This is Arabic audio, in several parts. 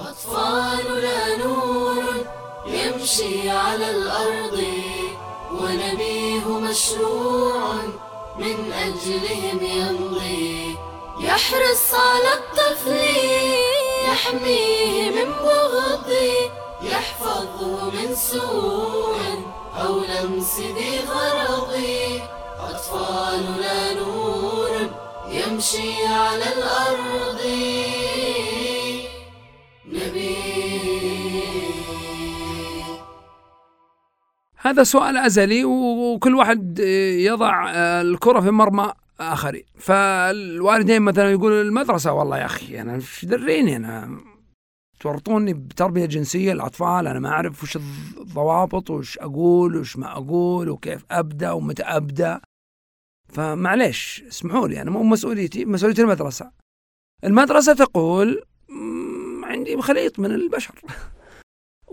أطفالنا نور يمشي على الأرض ونبيه مشروع من أجلهم يمضي. يحرص على الطفل يحميه من بغض يحفظه من سوء أو لمس ذي غرض. أطفالنا نور يمشي على الأرض. هذا سؤال أزلي وكل واحد يضع الكرة في مرمى آخرين. فالوالدين مثلا يقول المدرسة والله يا أخي أنا إيش دريني؟ أنا تورطوني بتربية جنسية الأطفال أنا ما أعرف وش الضوابط وش أقول وش ما أقول وكيف أبدأ ومتى أبدأ. فمعليش اسمحوا لي أنا مو مسؤوليتي مسؤولية المدرسة. المدرسة تقول عندي خليط من البشر.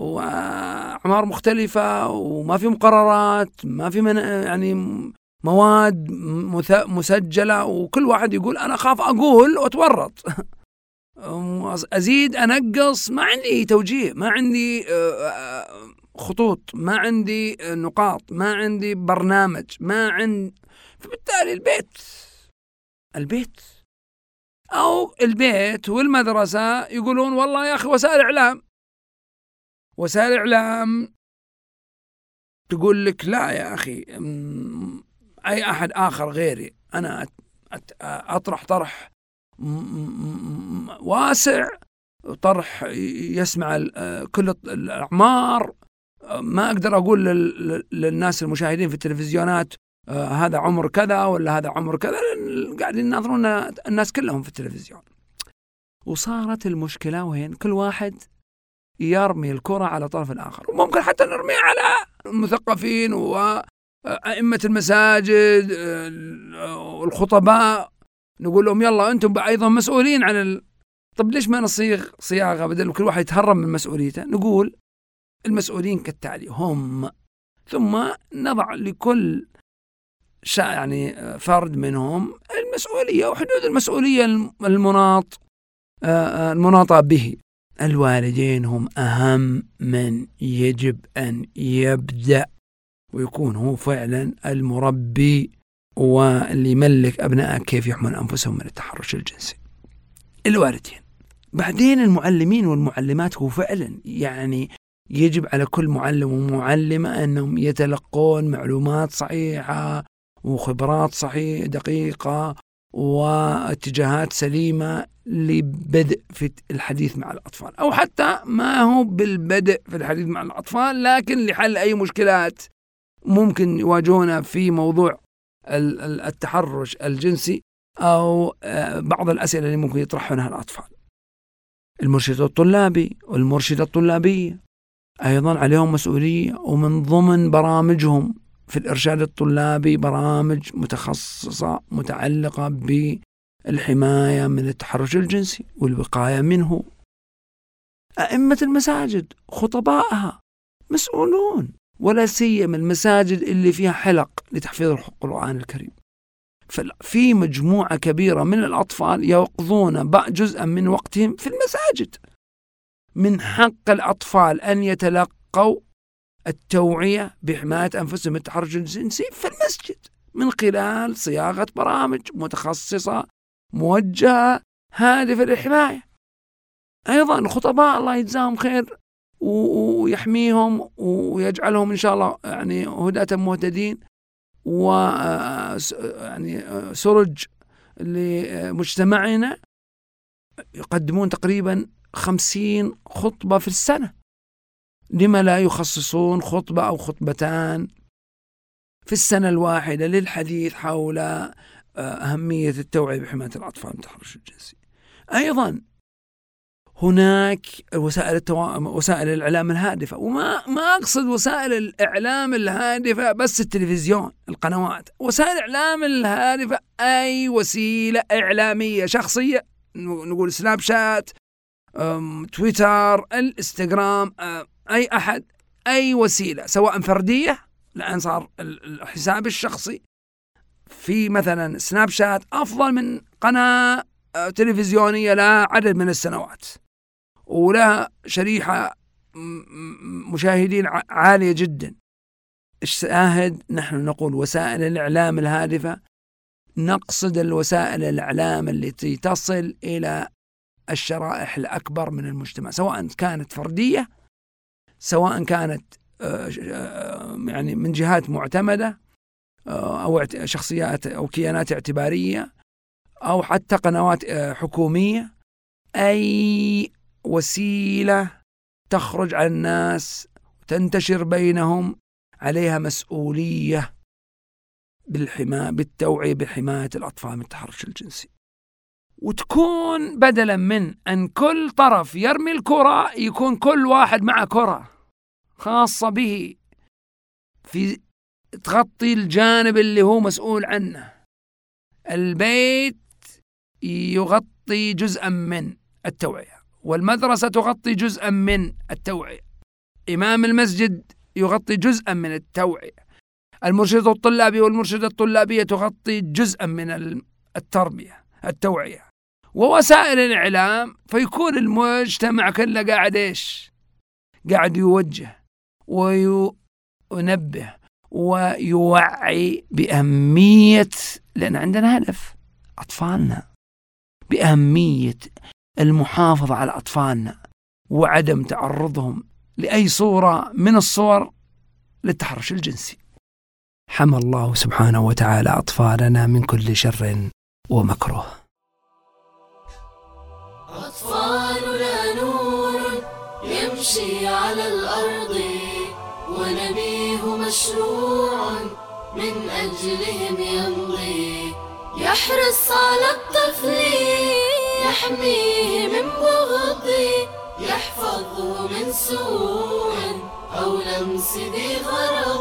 وأعمار مختلفة وما في مقررات ما في من يعني مواد مسجلة وكل واحد يقول أنا أخاف أقول وأتورط. أزيد أنقص ما عندي توجيه ما عندي خطوط ما عندي نقاط ما عندي برنامج ما عندي فبالتالي البيت البيت. أو البيت والمدرسة يقولون والله يا أخي وسائل إعلام. وسائل الإعلام تقول لك لا يا أخي أي أحد آخر غيري أنا أطرح طرح واسع طرح يسمع كل الأعمار. ما أقدر أقول للناس المشاهدين في التلفزيونات هذا عمر كذا ولا هذا عمر كذا قاعدين يناظرون الناس كلهم في التلفزيون. وصارت المشكلة وين؟ كل واحد يرمي الكرة على طرف الآخر. وممكن حتى نرميها على المثقفين وأئمة المساجد والخطباء نقول لهم يلا أنتم أيضا مسؤولين عن ال... طب ليش ما نصيغ صياغة بدل كل واحد يتهرب من مسؤوليته؟ نقول المسؤولين كالتالي هم. ثم نضع لكل شا يعني فرد منهم المسؤولية وحدود المسؤولية المناط المناطة به. الوالدين هم أهم من يجب أن يبدأ ويكون هو فعلا المربي واللي يملك أبنائه كيف يحمون أنفسهم من التحرش الجنسي. الوالدين. بعدين المعلمين والمعلمات هو فعلا يعني يجب على كل معلم ومعلمة أنهم يتلقون معلومات صحيحة وخبرات صحيحة دقيقة واتجاهات سليمة لبدء في الحديث مع الأطفال. أو حتى ما هو بالبدء في الحديث مع الأطفال لكن لحل أي مشكلات ممكن يواجهونها في موضوع التحرش الجنسي أو آه، بعض الأسئلة اللي ممكن يطرحونها الأطفال. المرشد الطلابي والمرشدة الطلابية أيضا عليهم مسؤولية ومن ضمن برامجهم في الإرشاد الطلابي برامج متخصصة متعلقة بالحماية من التحرش الجنسي والوقاية منه. أئمة المساجد خطبائها مسؤولون ولا سيما المساجد اللي فيها حلق لتحفيظ القرآن الكريم. في مجموعة كبيرة من الأطفال يقضون جزءا من وقتهم في المساجد. من حق الأطفال أن يتلقوا التوعية بحماية أنفسهم من التحرش الجنسي في المسجد من خلال صياغة برامج متخصصة موجهة هادفة للحماية. أيضا خطباء الله يجزاهم خير ويحميهم ويجعلهم إن شاء الله يعني هداة مهتدين و يعني سرج لمجتمعنا. يقدمون تقريبا خمسين خطبة في السنة. لما لا يخصصون خطبة أو خطبتان؟ في السنة الواحدة للحديث حول آه، أهمية التوعية بحماية الأطفال من التحرش الجنسي أيضا هناك وسائل التو... وسائل الإعلام الهادفة وما ما أقصد وسائل الإعلام الهادفة بس التلفزيون القنوات. وسائل الإعلام الهادفة أي وسيلة إعلامية شخصية نقول سناب شات تويتر الإنستغرام أي أحد أي وسيلة سواء فردية الآن صار الحساب الشخصي في مثلا سناب شات أفضل من قناة آه، تلفزيونية لها عدد من السنوات. ولها شريحة مشاهدين عالية جدا. الشاهد نحن نقول وسائل الإعلام الهادفة. نقصد الوسائل الإعلام التي تصل إلى الشرائح الأكبر من المجتمع سواء كانت فردية سواء كانت آه، آه، يعني من جهات معتمدة آه، اعت- شخصيات أو كيانات اعتبارية أو حتى قنوات حكومية. أي وسيلة تخرج على الناس وتنتشر بينهم عليها مسؤولية بالحماية بالتوعية بحماية الأطفال من التحرش الجنسي. وتكون بدلا من أن كل طرف يرمي الكرة يكون كل واحد معه كرة. خاصة به في تغطي الجانب اللي هو مسؤول عنه. البيت يغطي جزءا من التوعية والمدرسة تغطي جزءا من التوعية. إمام المسجد يغطي جزءا من التوعية. المرشد الطلابي والمرشدة الطلابية تغطي جزءا من التربية التوعية. ووسائل الإعلام فيكون المجتمع كله قاعد إيش؟ قاعد يوجه. وينبه ويوعي بأهمية لأن عندنا هدف أطفالنا. بأهمية المحافظة على أطفالنا وعدم تعرضهم لأي صورة من الصور للتحرش الجنسي. حمى الله سبحانه وتعالى أطفالنا من كل شر ومكروه. أطفالنا نور يمشي على الأرض. ونبيه مشروع من أجلهم يمضي. يحرص على الطفل يحميه من بغض يحفظه من سوء أو لمس ذي غرض.